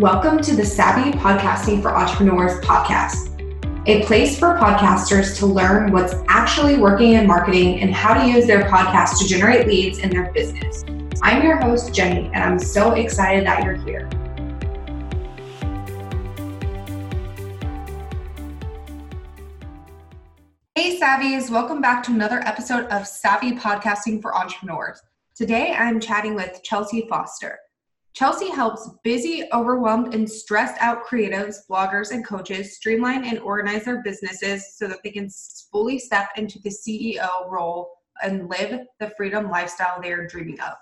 Welcome to the Savvy Podcasting for Entrepreneurs podcast, a place for podcasters to learn what's actually working in marketing and how to use their podcast to generate leads in their business. I'm your host, Jenny, and I'm so excited that you're here. Hey, Savvies, welcome back to another episode of Savvy Podcasting for Entrepreneurs. Today I'm chatting with Chelsea Foster. Chelsea helps busy, overwhelmed, and stressed out creatives, bloggers, and coaches streamline and organize their businesses so that they can fully step into the CEO role and live the freedom lifestyle they are dreaming of.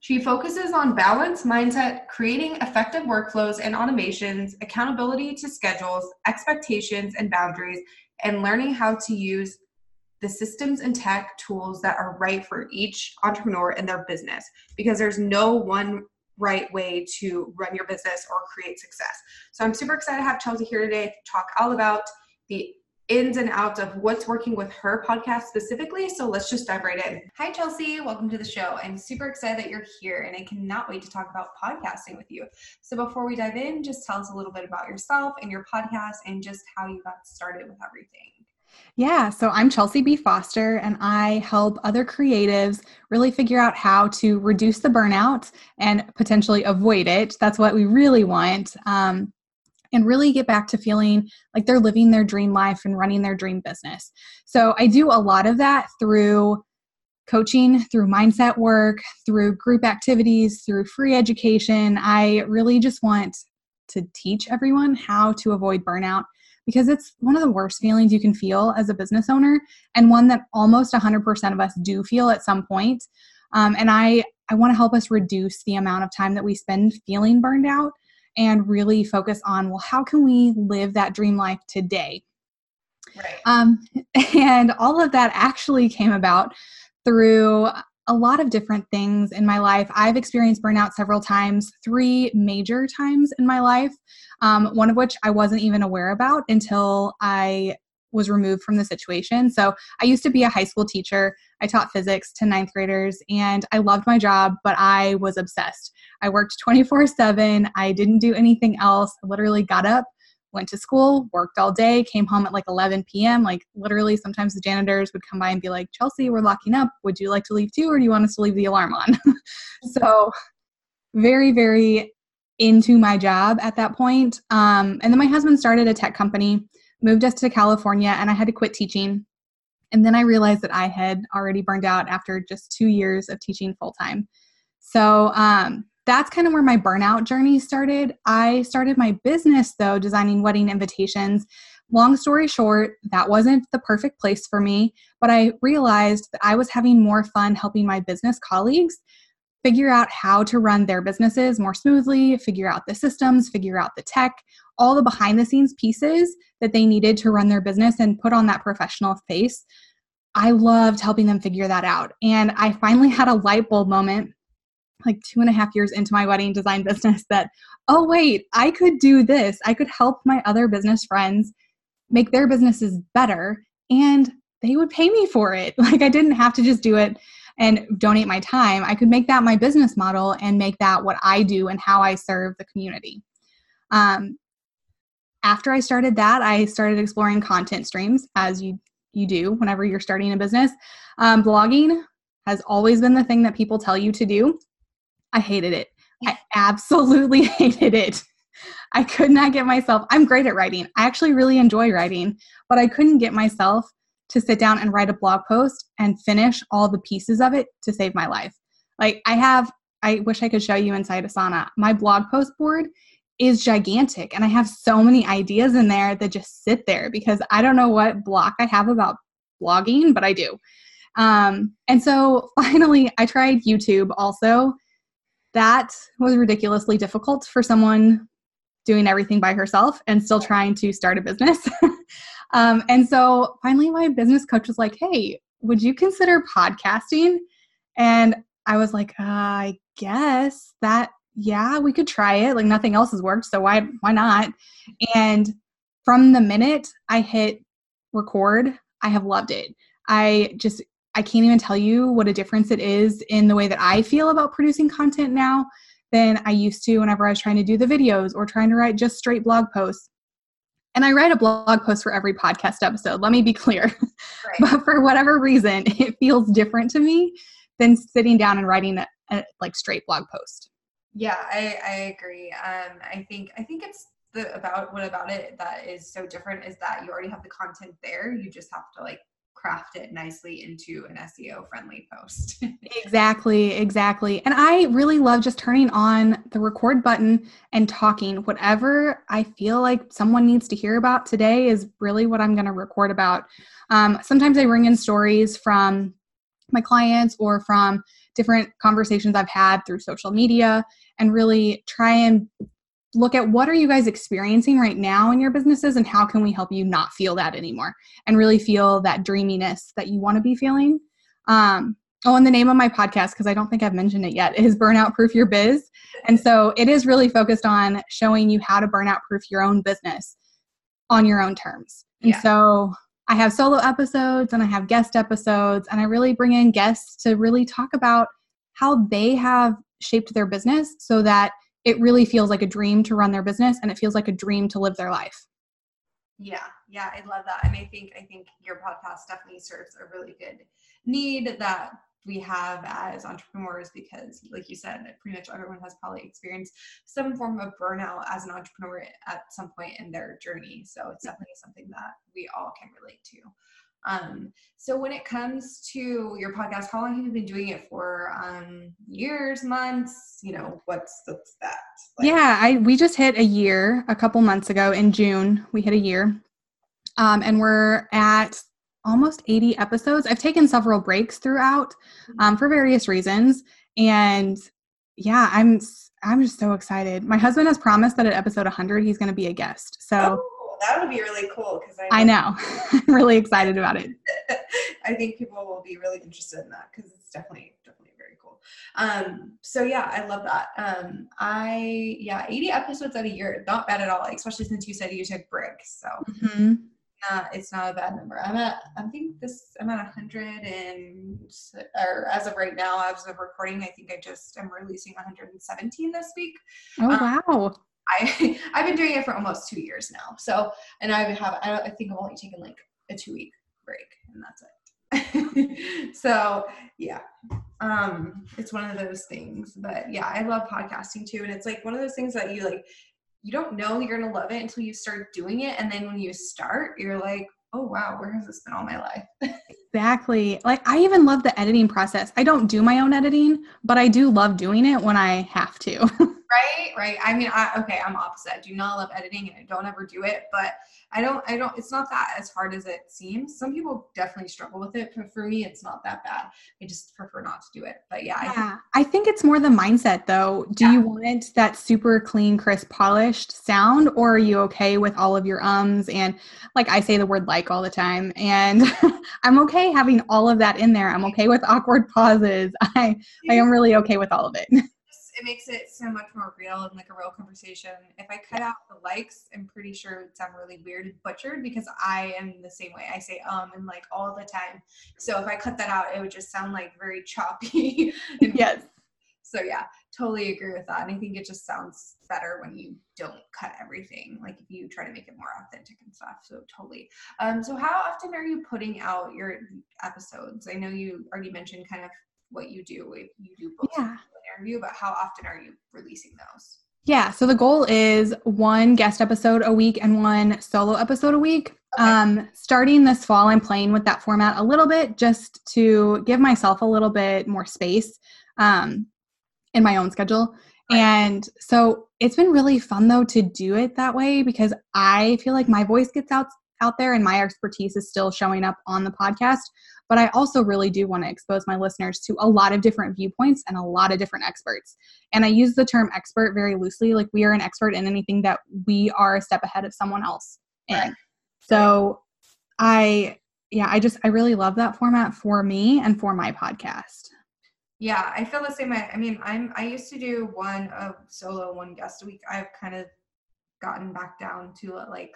She focuses on balance, mindset, creating effective workflows and automations, accountability to schedules, expectations and boundaries, and learning how to use the systems and tech tools that are right for each entrepreneur and their business because there's no one right way to run your business or create success. So I'm super excited to have Chelsea here today to talk all about the ins and outs of what's working with her podcast specifically. So let's just dive right in. Hi, Chelsea. Welcome to the show. I'm super excited that you're here and I cannot wait to talk about podcasting with you. So before we dive in, just tell us a little bit about yourself and your podcast and just how you got started with everything. Yeah, so I'm Chelsea B. Foster, and I help other creatives really figure out how to reduce the burnout and potentially avoid it. That's what we really want. Um, and really get back to feeling like they're living their dream life and running their dream business. So I do a lot of that through coaching, through mindset work, through group activities, through free education. I really just want to teach everyone how to avoid burnout because it's one of the worst feelings you can feel as a business owner and one that almost 100% of us do feel at some point. Um, and I, I want to help us reduce the amount of time that we spend feeling burned out and really focus on, well, how can we live that dream life today? Right. Um, and all of that actually came about through a lot of different things in my life. I've experienced burnout several times, three major times in my life, um, one of which I wasn't even aware about until I was removed from the situation. So I used to be a high school teacher. I taught physics to ninth graders and I loved my job, but I was obsessed. I worked 24 7. I didn't do anything else. I literally got up, went to school, worked all day, came home at like 11 p.m. Like literally, sometimes the janitors would come by and be like, Chelsea, we're locking up. Would you like to leave too, or do you want us to leave the alarm on? so, very, very into my job at that point. Um, and then my husband started a tech company, moved us to California, and I had to quit teaching. And then I realized that I had already burned out after just two years of teaching full time. So, um, that's kind of where my burnout journey started. I started my business though, designing wedding invitations. Long story short, that wasn't the perfect place for me, but I realized that I was having more fun helping my business colleagues figure out how to run their businesses more smoothly, figure out the systems, figure out the tech, all the behind the scenes pieces that they needed to run their business and put on that professional face. I loved helping them figure that out. And I finally had a light bulb moment like two and a half years into my wedding design business that, oh, wait, I could do this. I could help my other business friends make their businesses better and they would pay me for it. Like I didn't have to just do it and donate my time. I could make that my business model and make that what I do and how I serve the community. Um, after I started that, I started exploring content streams as you you do whenever you're starting a business. Um, blogging has always been the thing that people tell you to do. I hated it. I absolutely hated it. I could not get myself, I'm great at writing. I actually really enjoy writing, but I couldn't get myself to sit down and write a blog post and finish all the pieces of it to save my life. Like I have, I wish I could show you inside Asana. My blog post board is gigantic and I have so many ideas in there that just sit there because I don't know what block I have about blogging, but I do. Um, and so finally, I tried YouTube also that was ridiculously difficult for someone doing everything by herself and still trying to start a business. um, and so finally, my business coach was like, Hey, would you consider podcasting? And I was like, uh, I guess that, yeah, we could try it. Like nothing else has worked. So why, why not? And from the minute I hit record, I have loved it. I just I can't even tell you what a difference it is in the way that I feel about producing content now than I used to whenever I was trying to do the videos or trying to write just straight blog posts. And I write a blog post for every podcast episode, let me be clear. Right. but for whatever reason, it feels different to me than sitting down and writing a, a like straight blog post. Yeah, I, I agree. Um, I think I think it's the about what about it that is so different is that you already have the content there. You just have to like craft it nicely into an SEO friendly post. exactly, exactly. And I really love just turning on the record button and talking. Whatever I feel like someone needs to hear about today is really what I'm going to record about. Um, sometimes I bring in stories from my clients or from different conversations I've had through social media and really try and look at what are you guys experiencing right now in your businesses and how can we help you not feel that anymore and really feel that dreaminess that you want to be feeling. Um, oh and the name of my podcast because i don't think i've mentioned it yet is burnout proof your biz. And so it is really focused on showing you how to burnout proof your own business on your own terms. And yeah. so i have solo episodes and i have guest episodes and i really bring in guests to really talk about how they have shaped their business so that it really feels like a dream to run their business and it feels like a dream to live their life. Yeah, yeah, I love that. And I think I think your podcast definitely serves a really good need that we have as entrepreneurs because like you said pretty much everyone has probably experienced some form of burnout as an entrepreneur at some point in their journey so it's definitely something that we all can relate to um, so when it comes to your podcast, how long have you been doing it for? Um, years, months? You know, what's what's that? Like? Yeah, I we just hit a year a couple months ago in June. We hit a year, um, and we're at almost 80 episodes. I've taken several breaks throughout um, for various reasons, and yeah, I'm I'm just so excited. My husband has promised that at episode 100 he's going to be a guest. So. Oh that would be really cool because I, know. I know. I'm really excited about it. I think people will be really interested in that because it's definitely definitely very cool. Um, so yeah, I love that. Um, I yeah, 80 episodes at a year, not bad at all. Especially since you said you took breaks, so. Mm-hmm. Not, it's not a bad number. I'm at, I think this, I'm at 100 and, or as of right now, as of recording, I think I just am releasing 117 this week. Oh, um, wow. I I've been doing it for almost two years now. So, and I have I, I think I've only taken like a two week break, and that's it. so yeah, um, it's one of those things. But yeah, I love podcasting too, and it's like one of those things that you like. You don't know you're gonna love it until you start doing it, and then when you start, you're like, oh wow, where has this been all my life? exactly. Like I even love the editing process. I don't do my own editing, but I do love doing it when I have to. Right, right. I mean, I, okay, I'm opposite. I do not love editing and I don't ever do it, but I don't, I don't, it's not that as hard as it seems. Some people definitely struggle with it, but for me, it's not that bad. I just prefer not to do it. But yeah. yeah I, think, I think it's more the mindset though. Do yeah. you want that super clean, crisp, polished sound, or are you okay with all of your ums? And like I say the word like all the time, and I'm okay having all of that in there. I'm okay with awkward pauses. I, I am really okay with all of it it makes it so much more real and like a real conversation. If I cut out the likes, I'm pretty sure it would sound really weird and butchered because I am the same way. I say um and like all the time. So if I cut that out, it would just sound like very choppy. yes. So yeah, totally agree with that. And I think it just sounds better when you don't cut everything. Like if you try to make it more authentic and stuff. So totally. Um, so how often are you putting out your episodes? I know you already mentioned kind of what you do. You do both. Yeah interview, but how often are you releasing those? Yeah, so the goal is one guest episode a week and one solo episode a week. Okay. Um, starting this fall, I'm playing with that format a little bit just to give myself a little bit more space um, in my own schedule. Right. And so it's been really fun though to do it that way because I feel like my voice gets out out there and my expertise is still showing up on the podcast but I also really do want to expose my listeners to a lot of different viewpoints and a lot of different experts. And I use the term expert very loosely, like we are an expert in anything that we are a step ahead of someone else in. Right. So I, yeah, I just, I really love that format for me and for my podcast. Yeah, I feel the same way. I mean, I'm, I used to do one of solo, one guest a week. I've kind of gotten back down to like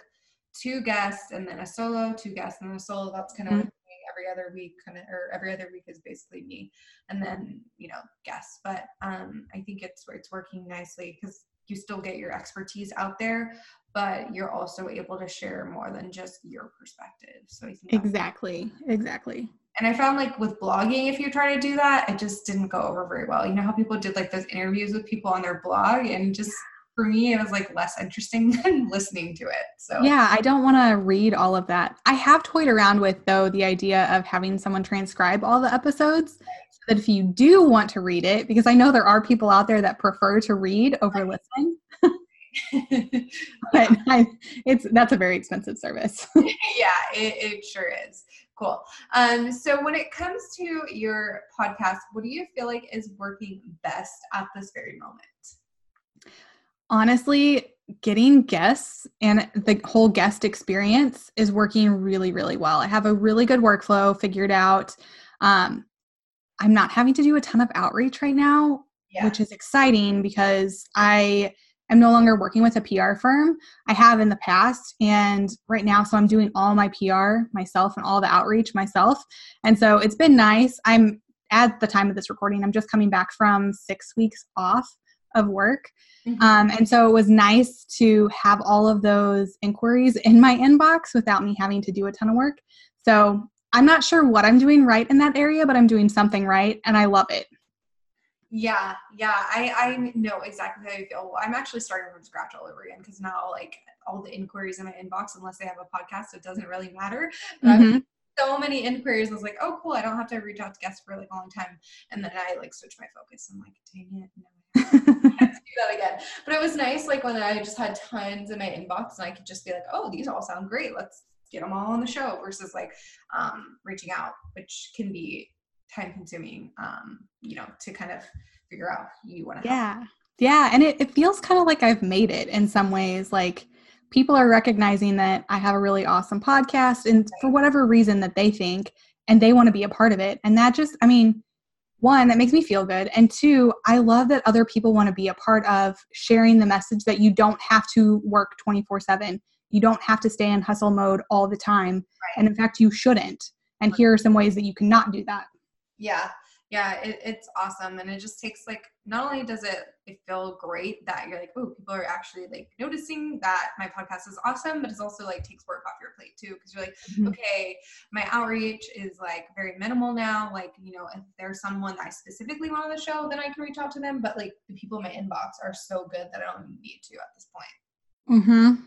two guests and then a solo, two guests and then a solo. That's kind of mm-hmm every other week kind of or every other week is basically me and then you know guests. But um i think it's it's working nicely because you still get your expertise out there but you're also able to share more than just your perspective. So exactly exactly. And I found like with blogging, if you try to do that, it just didn't go over very well. You know how people did like those interviews with people on their blog and just for me it was like less interesting than listening to it so. Yeah i don't want to read all of that. I have toyed around with though the idea of having someone transcribe all the episodes so that if you do want to read it because i know there are people out there that prefer to read over listen. But I, it's that's a very expensive service. Yeah it, it sure is. Cool. Um so when it comes to your podcast what do you feel like is working best at this very moment honestly, getting guests and the whole guest experience is working really, really well. I have a really good workflow figured out. Um, I'm not having to do a ton of outreach right now, yeah. which is exciting because I am no longer working with a PR firm. I have in the past, and right now, so I'm doing all my PR myself and all the outreach myself. And so it's been nice. I'm at the time of this recording, I'm just coming back from six weeks off of work. Mm-hmm. Um, and so it was nice to have all of those inquiries in my inbox without me having to do a ton of work. So I'm not sure what I'm doing right in that area, but I'm doing something right and I love it. Yeah, yeah, I, I know exactly how you feel. I'm actually starting from scratch all over again because now, like, all the inquiries in my inbox, unless they have a podcast, it doesn't really matter. Mm-hmm. So many inquiries. I was like, oh, cool. I don't have to reach out to guests for like a long time. And then I like switch my focus. I'm like, dang it, no, that again. But it was nice, like when I just had tons in my inbox and I could just be like, oh, these all sound great. Let's get them all on the show versus like um, reaching out, which can be time consuming, um, you know, to kind of figure out you want to Yeah. Help. Yeah. And it, it feels kind of like I've made it in some ways. Like people are recognizing that I have a really awesome podcast and for whatever reason that they think and they want to be a part of it. And that just, I mean, one that makes me feel good and two i love that other people want to be a part of sharing the message that you don't have to work 24 7 you don't have to stay in hustle mode all the time right. and in fact you shouldn't and here are some ways that you cannot do that. Yeah yeah it, it's awesome and it just takes like not only does it, it feel great that you're like oh people are actually like noticing that my podcast is awesome but it's also like takes work off your plate too because you're like mm-hmm. okay my outreach is like very minimal now like you know if there's someone i specifically want on the show then i can reach out to them but like the people in my inbox are so good that i don't need to at this point mm-hmm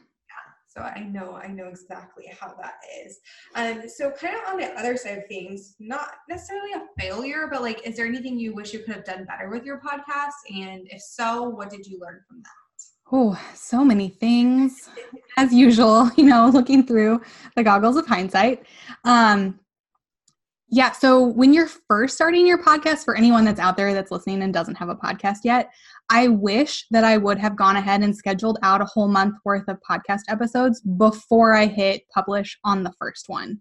so I know I know exactly how that is. Um, so kind of on the other side of things, not necessarily a failure, but like, is there anything you wish you could have done better with your podcast? And if so, what did you learn from that? Oh, so many things. As usual, you know, looking through the goggles of hindsight. Um, yeah. So when you're first starting your podcast, for anyone that's out there that's listening and doesn't have a podcast yet, I wish that I would have gone ahead and scheduled out a whole month worth of podcast episodes before I hit publish on the first one,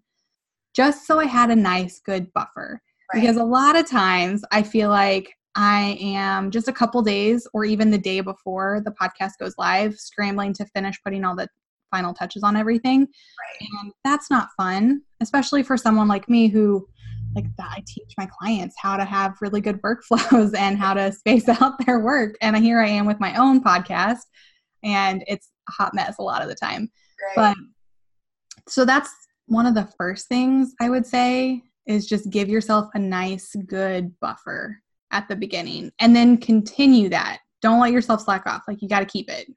just so I had a nice, good buffer. Right. Because a lot of times I feel like I am just a couple days or even the day before the podcast goes live, scrambling to finish putting all the final touches on everything. Right. And that's not fun, especially for someone like me who like that I teach my clients how to have really good workflows and how to space out their work. And here I am with my own podcast and it's a hot mess a lot of the time. Right. But so that's one of the first things I would say is just give yourself a nice good buffer at the beginning and then continue that. Don't let yourself slack off. Like you got to keep it.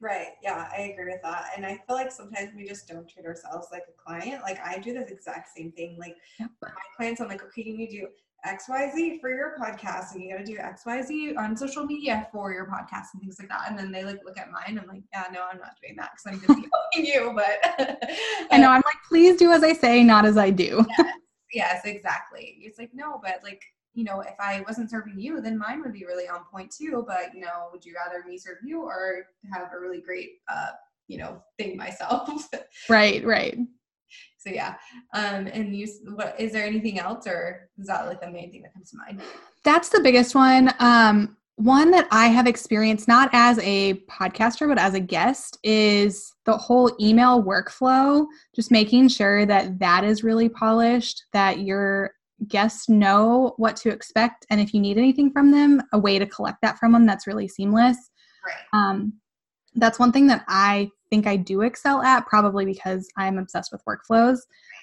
Right. Yeah, I agree with that. And I feel like sometimes we just don't treat ourselves like a client. Like I do this exact same thing. Like yep. my clients, I'm like, okay, you need to do XYZ for your podcast and you got to do XYZ on social media for your podcast and things like that. And then they like look at mine. I'm like, yeah, no, I'm not doing that because I'm busy helping you. But I know I'm like, please do as I say, not as I do. yes, yes, exactly. It's like, no, but like you know, if I wasn't serving you, then mine would be really on point too. But, you know, would you rather me serve you or have a really great, uh, you know, thing myself? right, right. So yeah. Um, and you, what, is there anything else or is that like the main thing that comes to mind? That's the biggest one. Um, one that I have experienced not as a podcaster but as a guest is the whole email workflow just making sure that that is really polished that your guests know what to expect and if you need anything from them a way to collect that from them that's really seamless. Right. Um, that's one thing that i think i do excel at probably because i'm obsessed with workflows.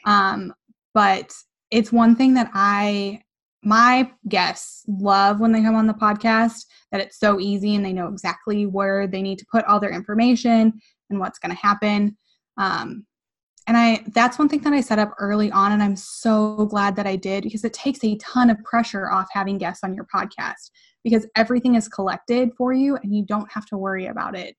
Um, but it's one thing that i my guests love when they come on the podcast that it's so easy and they know exactly where they need to put all their information and what's going to happen. Um, and i that's one thing that i set up early on and i'm so glad that i did because it takes a ton of pressure off having guests on your podcast because everything is collected for you and you don't have to worry about it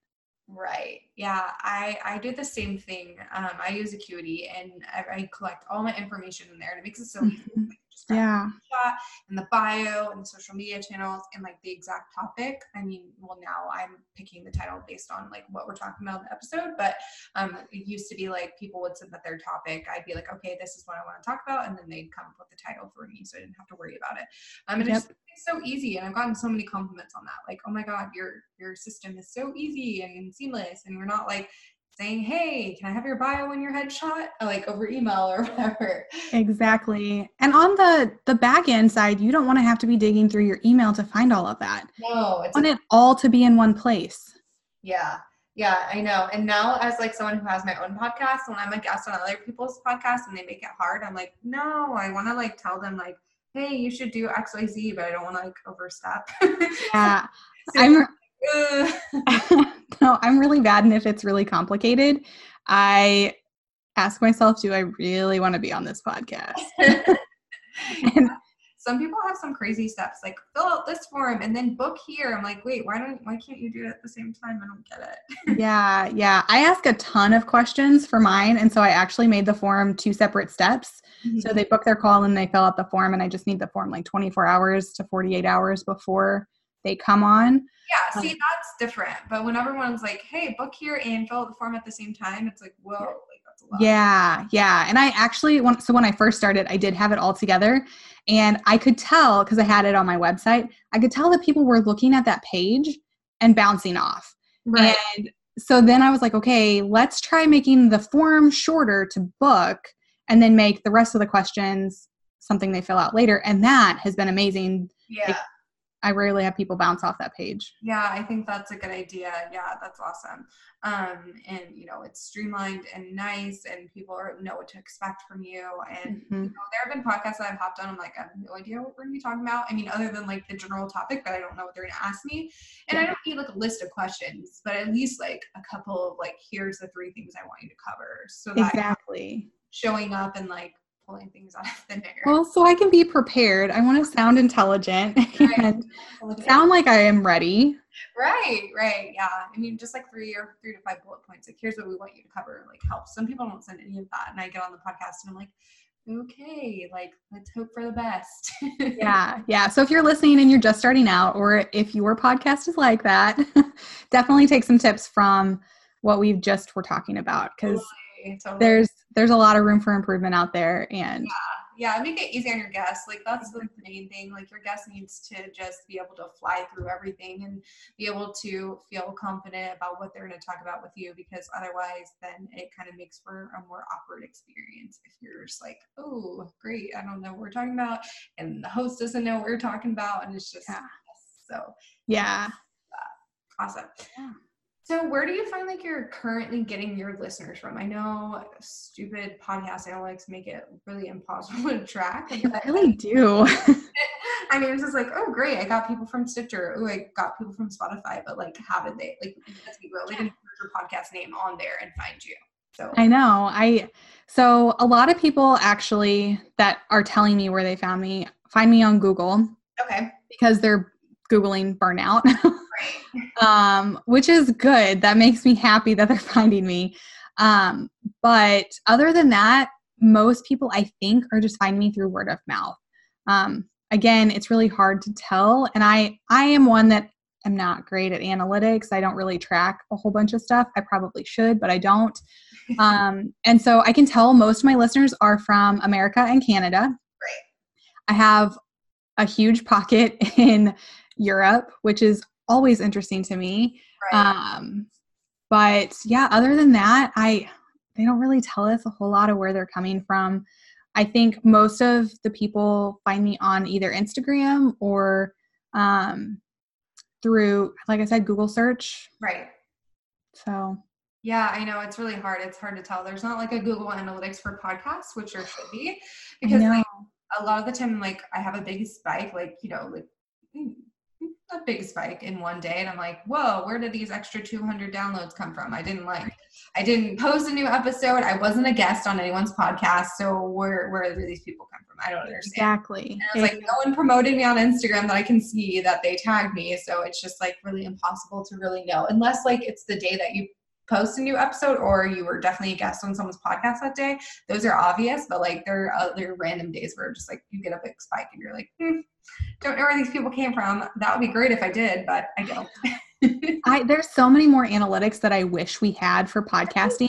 Right. Yeah. I I do the same thing. Um, I use Acuity and I, I collect all my information in there, and it makes it so easy. Yeah shot and the bio and the social media channels and like the exact topic. I mean, well, now I'm picking the title based on like what we're talking about in the episode, but um, it used to be like people would submit their topic. I'd be like, okay, this is what I want to talk about, and then they'd come up with the title for me, so I didn't have to worry about it. Um, and it's, it's so easy, and I've gotten so many compliments on that. Like, oh my god, your your system is so easy and seamless, and we're not like saying, hey, can I have your bio and your headshot, like over email or whatever. exactly and on the the back end side you don't want to have to be digging through your email to find all of that No, it's want it all to be in one place Yeah. Yeah, I know. And now as like someone who has my own podcast, when I'm a guest on other people's podcasts and they make it hard, I'm like, no, I want to like tell them like, hey, you should do X, Y, Z, but I don't want to like overstep. yeah So, i'm. no, I'm really bad. And if it's really complicated, I ask myself, do I really want to be on this podcast? And some people have some crazy steps like fill out this form and then book here. I'm like, wait, why don't why can't you do it at the same time? I don't get it. yeah, yeah. I ask a ton of questions for mine. And so I actually made the form two separate steps. So mm-hmm. they book their call and they fill out the form. And I just need the form like 24 hours to 48 hours before they come on. Yeah, um, see, that's different. But when everyone's like, hey, book here and fill out the form at the same time, it's like, whoa, like that's a lot. Yeah, yeah. And I actually when so when I first started, I did have it all together and I could tell because I had it on my website, I could tell that people were looking at that page and bouncing off. Right. And so then I was like, okay, let's try making the form shorter to book and then make the rest of the questions something they fill out later. And that has been amazing. Yeah. I rarely have people bounce off that page. Yeah, I think that's a good idea. Yeah, that's awesome. Um, and you know, it's streamlined and nice, and people are, know what to expect from you. And you Mhm. know, there have been podcasts that I've hopped on. I'm like, I have no idea what we're gonna be talking about. I mean, other than like the general topic, but I don't know what they're gonna ask me. And I don't need like a list of questions, but at least like a couple of like, here's the three things I want you to cover, so that Exactly. showing up and like pulling things out of thin air. Well, so I can be prepared. I want to sound intelligent Right. and sound like I am ready. Right, right, yeah. I mean, just like three or three to five bullet points. Like, here's what we want you to cover. Like, help. Some people don't send any of that, and I get on the podcast and I'm like, okay, like let's hope for the best. Yeah, yeah. So if you're listening and you're just starting out, or if your podcast is like that, definitely take some tips from what we've just were talking about because Totally, totally. there's there's a lot of room for improvement out there. And yeah, yeah, make it easy on your guests. Like that's the main thing. Like your guest needs to just be able to fly through everything and be able to feel confident about what they're going to talk about with you because otherwise then it kind of makes for a more awkward experience if you're just like, oh, great, I don't know what we're talking about and the host doesn't know what we're talking about and it's just Yeah. so yeah, uh, awesome. Yeah. So where do you find like you're currently getting your listeners from? I know stupid podcast analytics make it really impossible to track. I really do. I mean, it's just like, oh, great, I got people from Stitcher. Oh, I got people from Spotify. But like, how did they like? Let's be real, they didn't put your podcast name on there and find you. So I know. I so a lot of people actually that are telling me where they found me find me on Google okay, because they're googling burnout. um, which is good. That makes me happy that they're finding me. Um, but other than that, most people I think are just finding me through word of mouth. Um, again, it's really hard to tell, and I I am one that am not great at analytics. I don't really track a whole bunch of stuff. I probably should, but I don't. Um, and so I can tell most of my listeners are from America and Canada. Right. I have a huge pocket in Europe, which is always interesting to me. Right. Um, but yeah, other than that, I they don't really tell us a whole lot of where they're coming from. I think most of the people find me on either Instagram or um, through, like I said, Google search. right. So Yeah, I know it's really hard. It's hard to tell. There's not like a Google Analytics for podcasts, which there should be, because like, a lot of the time, like I have a big spike, like you know, like a big spike in one day, and I'm like, whoa, where did these extra 200 downloads come from? I didn't like, I didn't post a new episode. I wasn't a guest on anyone's podcast, so where where do these people come from? I don't understand. exactly. And it's like no one promoted me on Instagram that I can see that they tagged me. So it's just like really impossible to really know unless like it's the day that you post a new episode or you were definitely a guest on someone's podcast that day. Those are obvious, but like there are other random days where just like you get a big spike and you're like, hmm, don't know where these people came from. That would be great if I did, but I don't. I there's so many more analytics that I wish we had for podcasting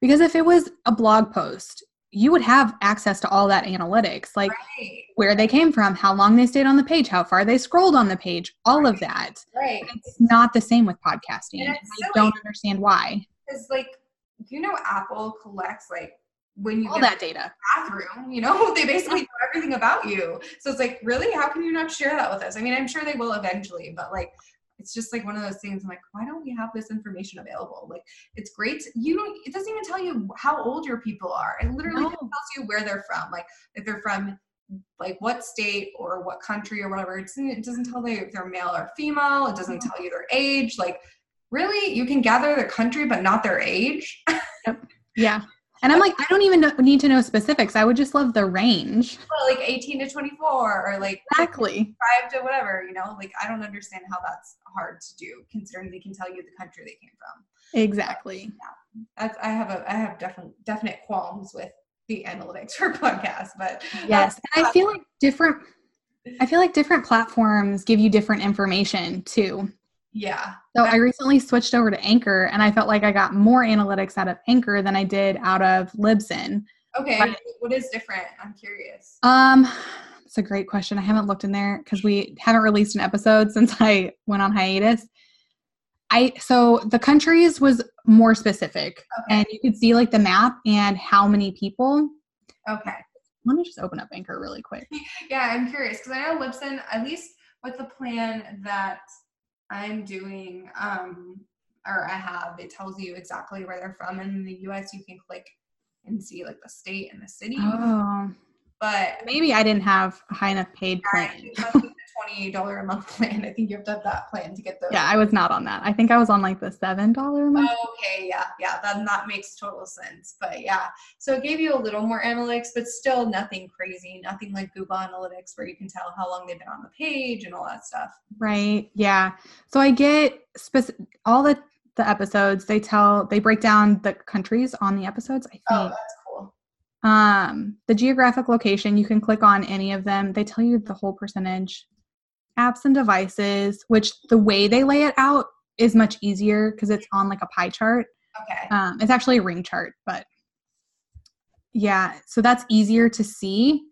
because if it was a blog post, you would have access to all that analytics, like right, where they came from, how long they stayed on the page, how far they scrolled on the page, all of that. right. It's not the same with podcasting. I silly. don't understand why. Because like you know, Apple collects like when you All that data. bathroom, you know, they basically know everything about you. So it's like, really? How can you not share that with us? I mean, I'm sure they will eventually, but like, it's just like one of those things. I'm like, why don't we have this information available? Like, it's great. You don't, it doesn't even tell you how old your people are. It literally No. tells you where they're from. Like, if they're from like what state or what country or whatever. It doesn't, it doesn't tell you if they're male or female. It doesn't tell you their age. Like, really? You can gather their country, but not their age? Yeah. And I'm like, I don't even know, need to know specifics. I would just love the range. Well, like 18 to 24 or like Exactly. five to whatever, you know, like I don't understand how that's hard to do considering they can tell you the country they came from. Exactly. That's I have a I have definite definite qualms with the analytics for podcasts, but um, Yes. And I feel like different I feel like different platforms give you different information too. Yeah. So I recently switched over to Anchor and I felt like I got more analytics out of Anchor than I did out of Libsyn. Okay. But- what is different? I'm curious. Um it's a great question. I haven't looked in there because we haven't released an episode since I went on hiatus. I so the countries was more specific Okay. and you could see like the map and how many people. Okay. Let me just open up Anchor really quick. Yeah, I'm curious because I know Libsyn, at least with the plan that I'm doing, um, or I have, it tells you exactly where they're from. And in the US, you can click and see like the state and the city. Oh, But maybe I didn't have high enough paid plan. Think that's like the twenty dollar a month plan. I think you have to have that plan to get those. Yeah, I was not on that. I think I was on like the seven dollar a month. Okay, yeah, yeah, then that makes total sense. But yeah, so it gave you a little more analytics, but still nothing crazy, nothing like Google Analytics where you can tell how long they've been on the page and all that stuff. Right. Yeah. So I get spec- all the the episodes. They tell they break down the countries on the episodes. I think. Oh, that's cool. Um, the geographic location. You can click on any of them. They tell you the whole percentage. Apps and devices, which the way they lay it out is much easier because it's on like a pie chart. Okay. Um, it's actually a ring chart, but yeah, so that's easier to see.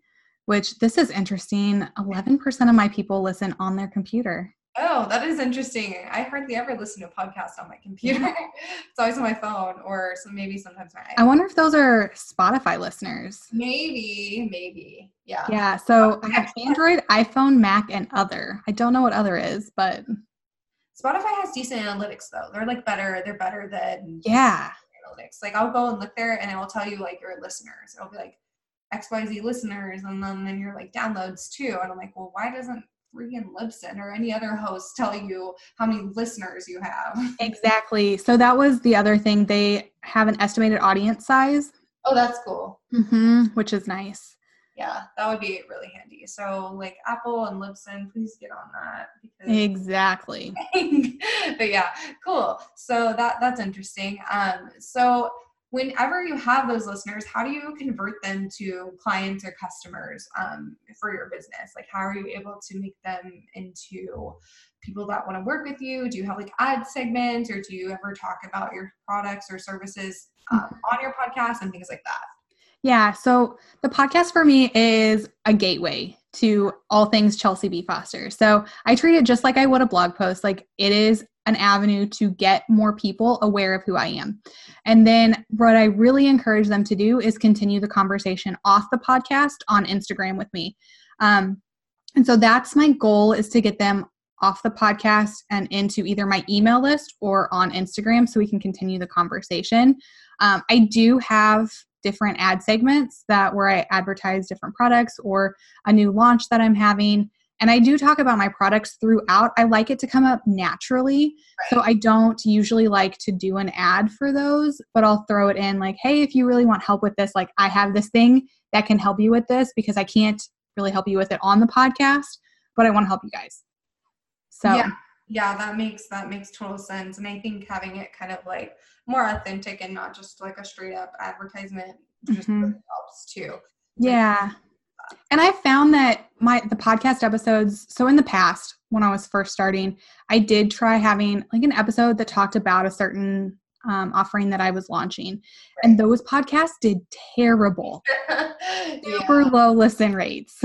Which this is interesting. Eleven percent of my people listen on their computer. Oh, that is interesting. I hardly ever listen to podcasts on my computer. it's always on my phone or some, maybe sometimes my I wonder if those are Spotify listeners. maybe, maybe. Yeah. Yeah, so I have Android, iPhone, Mac, and other. I don't know what other is, but Spotify has decent analytics though. They're like better. They're better than yeah. analytics. Like I'll go and look there and it will tell you like your listeners. It'll be like XYZ listeners and then then your like downloads too. And I'm like, well, why doesn't freaking Libsyn or any other host tell you how many listeners you have? Exactly. So that was the other thing. They have an estimated audience size, Oh, that's cool. hmm which is nice. Yeah, that would be really handy. So like Apple and Libsyn, please get on that because Exactly. but yeah, cool. So that that's interesting. Um, so whenever you have those listeners, how do you convert them to clients or customers um, for your business? Like, how are you able to make them into people that want to work with you? Do you have like ad segments, or do you ever talk about your products or services um, on your podcast and things like that? Yeah. So the podcast for me is a gateway to all things Chelsea B. Foster. So I treat it just like I would a blog post. Like it is an avenue to get more people aware of who I am. And then what I really encourage them to do is continue the conversation off the podcast on Instagram with me. Um, and so that's my goal is to get them off the podcast and into either my email list or on Instagram so we can continue the conversation. Um, I do have different ad segments that where I advertise different products or a new launch that I'm having. And I do talk about my products throughout. I like it to come up naturally. Right. So I don't usually like to do an ad for those, but I'll throw it in like, hey, if you really want help with this, like I have this thing that can help you with this because I can't really help you with it on the podcast, but I want to help you guys. So yeah, yeah, that makes that makes total sense. And I think having it kind of like more authentic and not just like a straight up advertisement just mm-hmm. really helps too. Yeah. And I found that my the podcast episodes, so in the past when I was first starting, I did try having like an episode that talked about a certain um, offering that I was launching. Right. And those podcasts did terrible. Super yeah. low listen rates.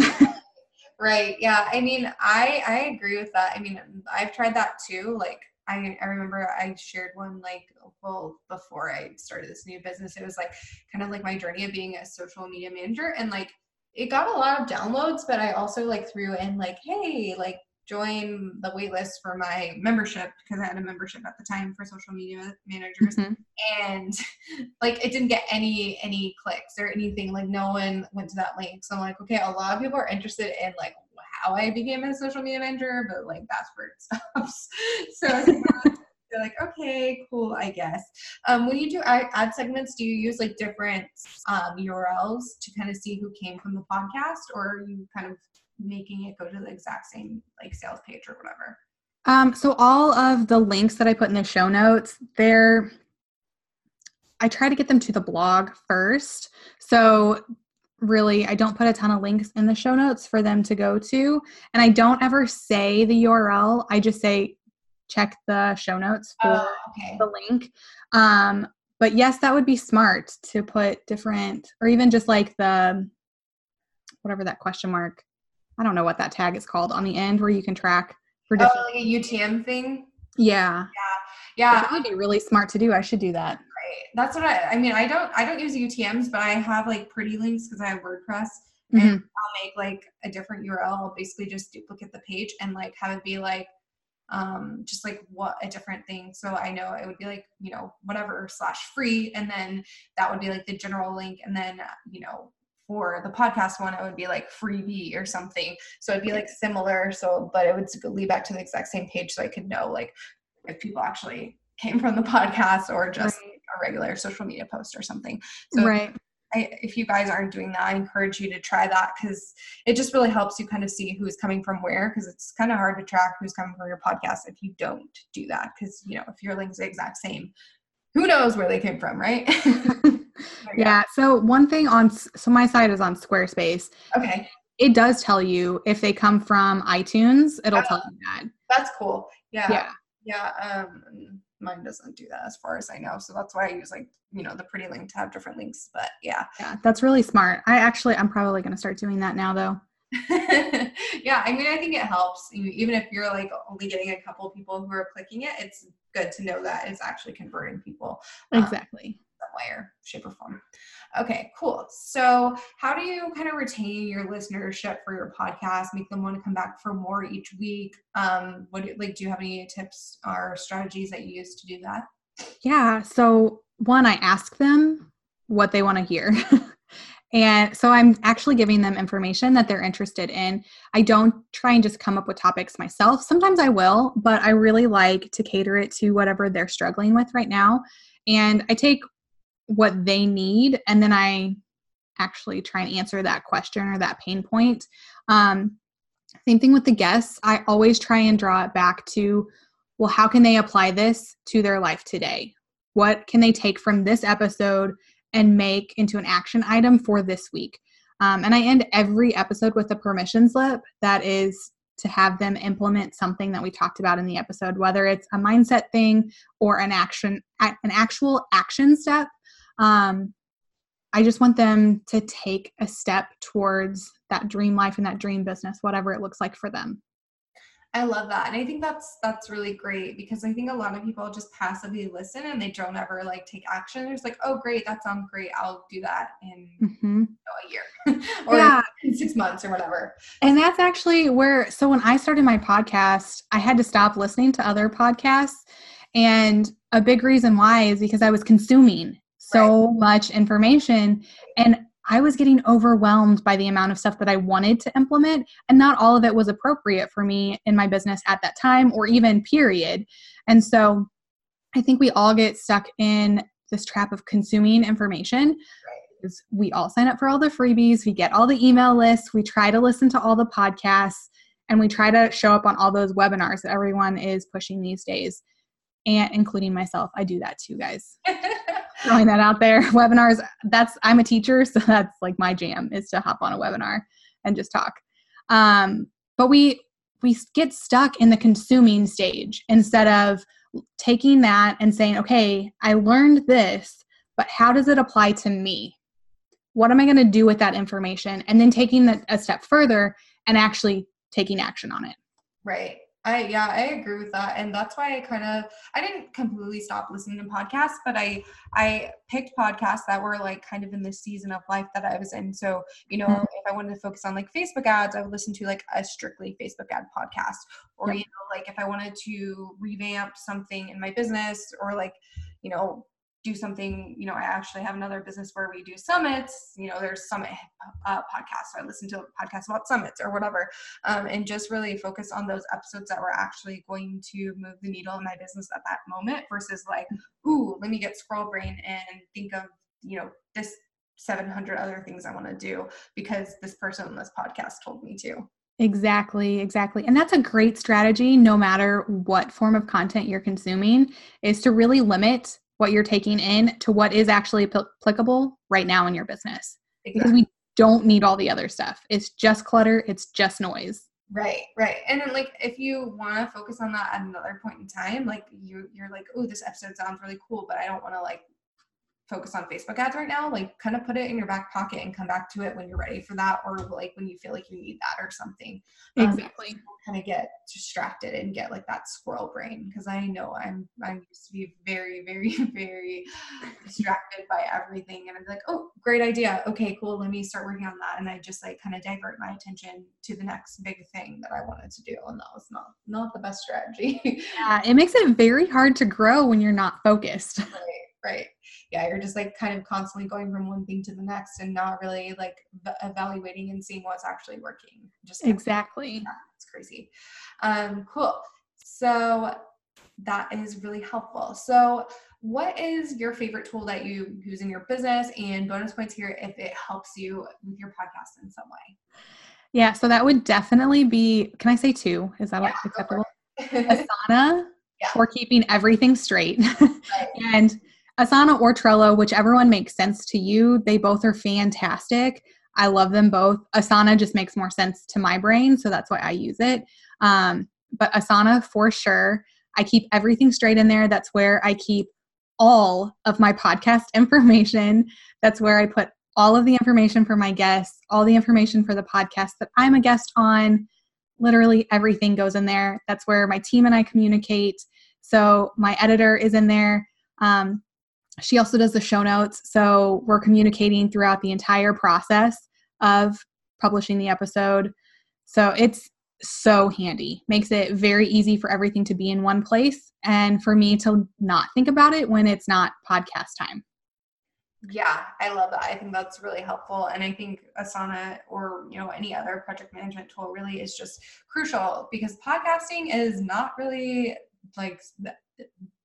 right. Yeah. I mean, I I agree with that. I mean, I've tried that too. Like I, I remember I shared one like well before I started this new business. It was like kind of like my journey of being a social media manager and like it got a lot of downloads, but I also like threw in like, hey, like join the waitlist for my membership because I had a membership at the time for social media managers mm-hmm. and like it didn't get any any clicks or anything like no one went to that link so I'm like okay a lot of people are interested in like how I became a social media manager but like that's where it stops so okay cool I guess um, when you do ad segments do you use like different um, URLs to kind of see who came from the podcast or are you kind of making it go to the exact same like sales page or whatever? Um, so all of the links that I put in the show notes, they're I try to get them to the blog first. So really I don't put a ton of links in the show notes for them to go to. And I don't ever say the URL. I just say check the show notes for oh, okay. the link. Um, but yes, that would be smart to put different or even just like the whatever that question mark I don't know what that tag is called on the end where you can track for different. Oh, like a UTM thing. Yeah. Yeah. Yeah. That would be really smart to do. I should do that. Right. That's what I. I mean, I don't. I don't use UTM's, but I have like pretty links because I have WordPress, and mm-hmm. I'll make like a different URL. I'll basically just duplicate the page and like have it be like um, just like what a different thing. So I know it would be like, you know, whatever slash free. And then that would be like the general link. And then, you know, for the podcast one, it would be like freebie or something. So it'd be like similar. So, but it would lead back to the exact same page, so I could know like if people actually came from the podcast or just right. a regular social media post or something. So right. I, if you guys aren't doing that, I encourage you to try that because it just really helps you kind of see who's coming from where. Because it's kind of hard to track who's coming from your podcast if you don't do that. Because you know, if your link's the exact same, who knows where they came from, right? yeah. So one thing on so my site is on Squarespace. Okay. It does tell you if they come from iTunes. It'll oh, tell you that. That's cool. Yeah. Yeah. Yeah. Um, mine doesn't do that as far as I know. So that's why I use like you know the pretty link to have different links. But yeah. Yeah, that's really smart. I actually I'm probably going to start doing that now though. yeah, I mean, I think it helps. Even if you're like only getting a couple people who are clicking it, it's good to know that it's actually converting people. Um, exactly. Way or shape or form. Okay, cool. So, how do you kind of retain your listenership for your podcast? Make them want to come back for more each week. Um, what like? Do you have any tips or strategies that you use to do that? Yeah. So, one, I ask them what they want to hear. And so I'm actually giving them information that they're interested in. I don't try and just come up with topics myself. Sometimes I will, but I really like to cater it to whatever they're struggling with right now. And I take what they need and then I actually try and answer that question or that pain point. Um, same thing with the guests. I always try and draw it back to, well, how can they apply this to their life today? What can they take from this episode and make into an action item for this week. Um, and I end every episode with a permission slip that is to have them implement something that we talked about in the episode, whether it's a mindset thing or an action, an actual action step. Um, I just want them to take a step towards that dream life and that dream business, whatever it looks like for them. I love that. And I think that's that's really great because I think a lot of people just passively listen and they don't ever like take action. They're just like, oh great, that sounds great. I'll do that in mm-hmm. you know, a year or yeah. in six months or whatever. And that's actually where so when I started my podcast, I had to stop listening to other podcasts. And a big reason why is because I was consuming so right. much information and I was getting overwhelmed by the amount of stuff that I wanted to implement, and not all of it was appropriate for me in my business at that time or even period. And so I think we all get stuck in this trap of consuming information. Right. We all sign up for all the freebies, we get all the email lists, we try to listen to all the podcasts, and we try to show up on all those webinars that everyone is pushing these days, and including myself. I do that too, guys. throwing that out there. Webinars, that's I'm a teacher, so that's like my jam is to hop on a webinar and just talk. Um, but we we get stuck in the consuming stage instead of taking that and saying, okay, I learned this, but how does it apply to me? What am I going to do with that information? And then taking that a step further and actually taking action on it. Right. I yeah, I agree with that. And that's why I kind of I didn't completely stop listening to podcasts, but I I picked podcasts that were like kind of in the season of life that I was in. So, you know, mm-hmm. if I wanted to focus on like Facebook ads, I would listen to like a strictly Facebook ad podcast. Or, yep. you know, like if I wanted to revamp something in my business or like, you know, do something you know i actually have another business where we do summits you know there's summit uh, podcasts so i listen to podcasts about summits or whatever um, and just really focus on those episodes that were actually going to move the needle in my business at that moment versus like ooh let me get scroll brain and think of you know this 700 other things i want to do because this person on this podcast told me to Exactly, exactly. And that's a great strategy no matter what form of content you're consuming is to really limit what you're taking in to what is actually applicable right now in your business. Exactly. Because we don't need all the other stuff. It's just clutter, it's just noise. Right, right. And then like if you want to focus on that at another point in time, like you you're like, "Oh, this episode sounds really cool, but I don't want to like focus on Facebook ads right now, like kind of put it in your back pocket and come back to it when you're ready for that or like when you feel like you need that or something. Um, exactly. Um, kind of get distracted and get like that squirrel brain because I know I'm I used to be very, very, very distracted by everything and I'm like, oh, great idea. Okay, cool. Let me start working on that. And I just like kind of divert my attention to the next big thing that I wanted to do. And that was not not the best strategy. yeah, it makes it very hard to grow when you're not focused. Right right yeah you're just like kind of constantly going from one thing to the next and not really like evaluating and seeing what's actually working. Just exactly. Yeah, it's crazy. Um cool. So that is really helpful. So what is your favorite tool that you use in your business and bonus points here if it helps you with your podcast in some way? Yeah so that would definitely be can i say two? Is that yeah, acceptable? asana yeah. for keeping everything straight. Right. and Asana or Trello, whichever one makes sense to you, they both are fantastic. I love them both. Asana just makes more sense to my brain, so that's why I use it. Um, but Asana for sure. I keep everything straight in there. That's where I keep all of my podcast information. That's where I put all of the information for my guests, all the information for the podcast that I'm a guest on. Literally everything goes in there. That's where my team and I communicate. So my editor is in there. Um, she also does the show notes. So we're communicating throughout the entire process of publishing the episode. So it's so handy. Makes it very easy for everything to be in one place and for me to not think about it when it's not podcast time. Yeah, I love that. I think that's really helpful. And I think Asana or, you know, any other project management tool really is just crucial because podcasting is not really like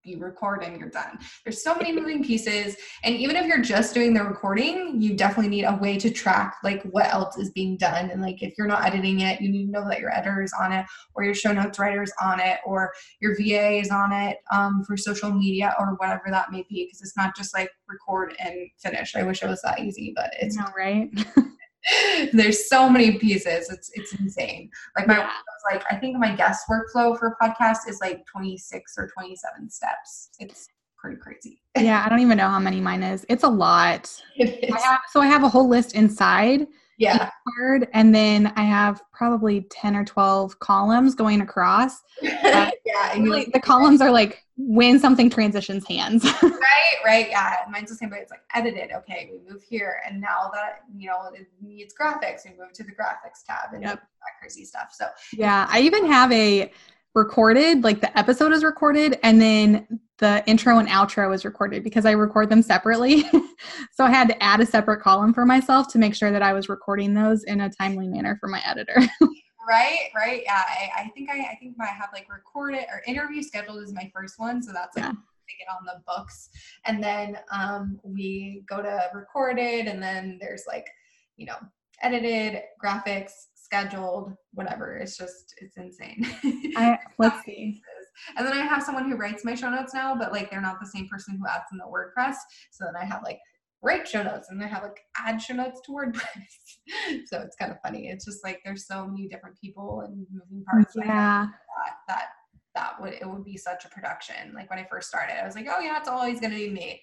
you record and you're done. There's so many moving pieces. And even if you're just doing the recording, you definitely need a way to track like what else is being done. And like if you're not editing it, you need to know that your editor is on it or your show notes writer is on it or your VA is on it um, for social media or whatever that may be. Because it's not just like record and finish. I wish it was that easy, but it's not right. there's so many pieces. It's it's insane. Like my yeah. like I think my guest workflow for a podcast is like 26 or 27 steps. It's pretty crazy. yeah, I don't even know how many mine is. It's a lot. I have, so I have a whole list inside yeah. card, and then I have probably 10 or 12 columns going across. yeah. Really, the columns are like when something transitions hands. right, right. Yeah. Mine's the same but It's like edited. Okay, we move here. And now that, you know, it needs graphics, we move to the graphics tab and yep. that crazy stuff. So, yeah, I even have a recorded, like the episode is recorded, and then the intro and outro is recorded because I record them separately. so I had to add a separate column for myself to make sure that I was recording those in a timely manner for my editor. right, right. Yeah, I, I, think I, I think I have like recorded or interview scheduled is my first one, so that's like yeah. get on the books, and then um, we go to recorded, and then there's like you know edited graphics scheduled whatever it's just it's insane I, let's see and then I have someone who writes my show notes now, but like they're not the same person who adds in the WordPress. So then I have like write show notes and I have like add show notes to WordPress. so it's kind of funny. It's just like there's so many different people and moving parts. Yeah. That, that that would it would be such a production. Like when I first started, I was like, oh yeah, it's always gonna be me.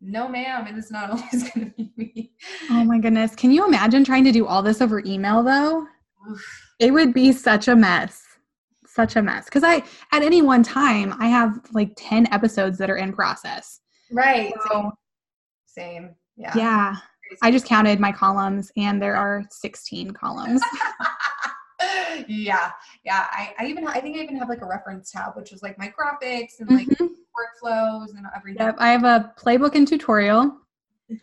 No, ma'am, it is not always gonna be me. Oh my goodness. Can you imagine trying to do all this over email though? Oof. It would be such a mess such a mess because I at any one time I have like 10 episodes that are in process. Right. So, same. Yeah. Yeah. I just counted my columns and there are 16 columns. yeah. Yeah. I, I even I think I even have like a reference tab, which is like my graphics and like mm-hmm. workflows and everything. Yep. I have a playbook and tutorial,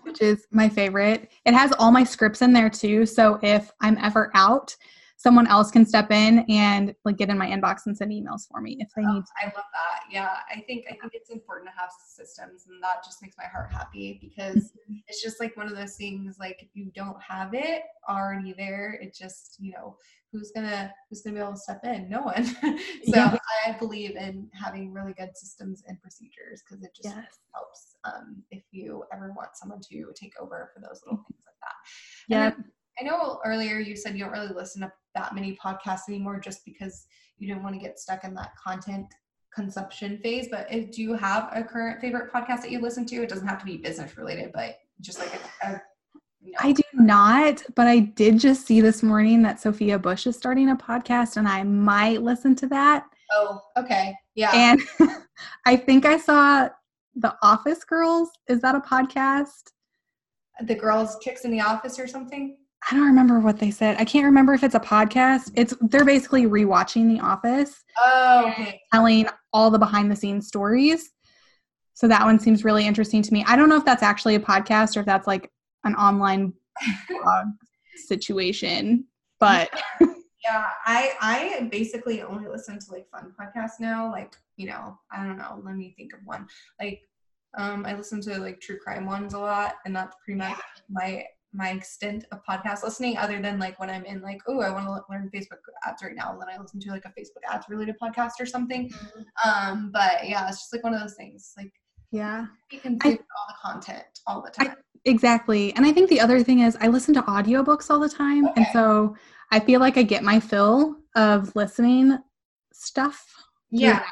which is my favorite. It has all my scripts in there too. So if I'm ever out someone else can step in and like get in my inbox and send emails for me if they oh, need to. I love that. Yeah. I think I think it's important to have systems and that just makes my heart happy because mm-hmm. it's just like one of those things like if you don't have it already there, it just, you know, who's gonna who's gonna be able to step in? No one. so yeah. I believe in having really good systems and procedures because it just yes. helps um, if you ever want someone to take over for those little things like that. Yeah. I know earlier you said you don't really listen to that many podcasts anymore just because you didn't want to get stuck in that content consumption phase. But if, do you have a current favorite podcast that you listen to? It doesn't have to be business related, but just like a, a you know. I do not, but I did just see this morning that Sophia Bush is starting a podcast and I might listen to that. Oh, okay. Yeah. And I think I saw The Office Girls. Is that a podcast? The Girls Chicks in the Office or something? I don't remember what they said. I can't remember if it's a podcast. It's they're basically rewatching The Office. Oh, okay. Telling all the behind the scenes stories. So that one seems really interesting to me. I don't know if that's actually a podcast or if that's like an online blog situation, but yeah, I I basically only listen to like fun podcasts now. Like you know, I don't know. Let me think of one. Like um, I listen to like true crime ones a lot, and that's pretty much my my extent of podcast listening other than like when I'm in like, oh, I want to learn Facebook ads right now. And then I listen to like a Facebook ads related podcast or something. Mm-hmm. Um, but yeah, it's just like one of those things. Like, yeah, you can see all the content all the time. I, exactly. And I think the other thing is I listen to audiobooks all the time. Okay. And so I feel like I get my fill of listening stuff. Yeah.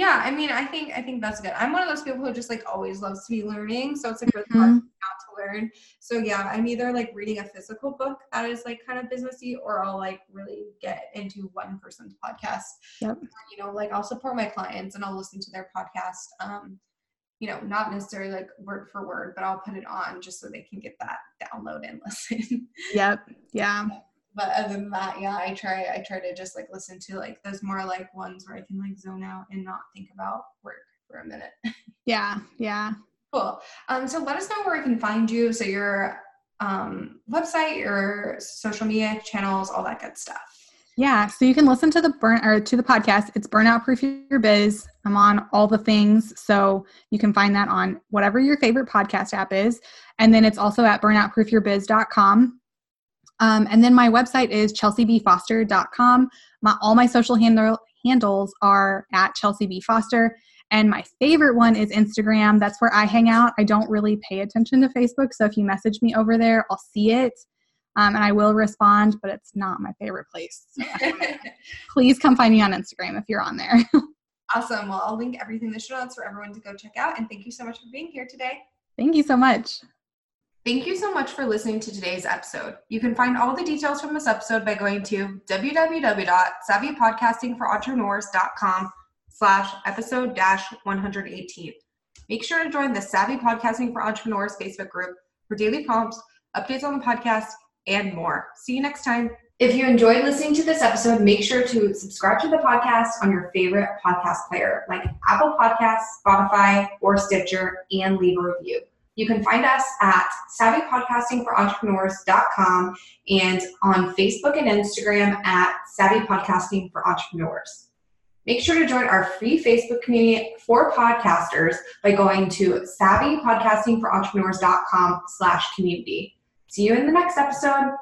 Yeah, I mean, I think I think that's good. I'm one of those people who just like always loves to be learning, so it's like really mm-hmm. hard not to learn. So yeah, I'm either like reading a physical book that is like kind of businessy, or I'll like really get into one person's podcast. Yep. You know, like I'll support my clients and I'll listen to their podcast. Um, you know, not necessarily like word for word, but I'll put it on just so they can get that download and listen. Yep. Yeah but other than that, yeah, I try I try to just like listen to like those more like ones where I can like zone out and not think about work for a minute. Yeah, yeah. Cool. Um, so let us know where I can find you. So your um, website, your social media channels, all that good stuff. Yeah, so you can listen to the burn or to the podcast. It's Burnout Proof Your Biz. I'm on all the things, so you can find that on whatever your favorite podcast app is, and then it's also at burnoutproofyourbiz.com. Um, and then my website is chelseabfoster.com. My, all my social handle, handles are at Chelsea B. Foster. And my favorite one is Instagram. That's where I hang out. I don't really pay attention to Facebook. So if you message me over there, I'll see it. Um, and I will respond, but it's not my favorite place. So please come find me on Instagram if you're on there. Awesome. Well, I'll link everything in the show notes for everyone to go check out. And thank you so much for being here today. Thank you so much. Thank you so much for listening to today's episode. You can find all the details from this episode by going to www.savvypodcastingforentrepreneurs.com slash episode dash 118. Make sure to join the Savvy Podcasting for Entrepreneurs Facebook group for daily prompts, updates on the podcast, and more. See you next time. If you enjoyed listening to this episode, make sure to subscribe to the podcast on your favorite podcast player like Apple Podcasts, Spotify, or Stitcher, and leave a review. You can find us at savvypodcastingforentrepreneurs.com and on Facebook and Instagram at Savvy Podcasting for Entrepreneurs. Make sure to join our free Facebook community for podcasters by going to savvypodcastingforentrepreneurs.com slash community. See you in the next episode.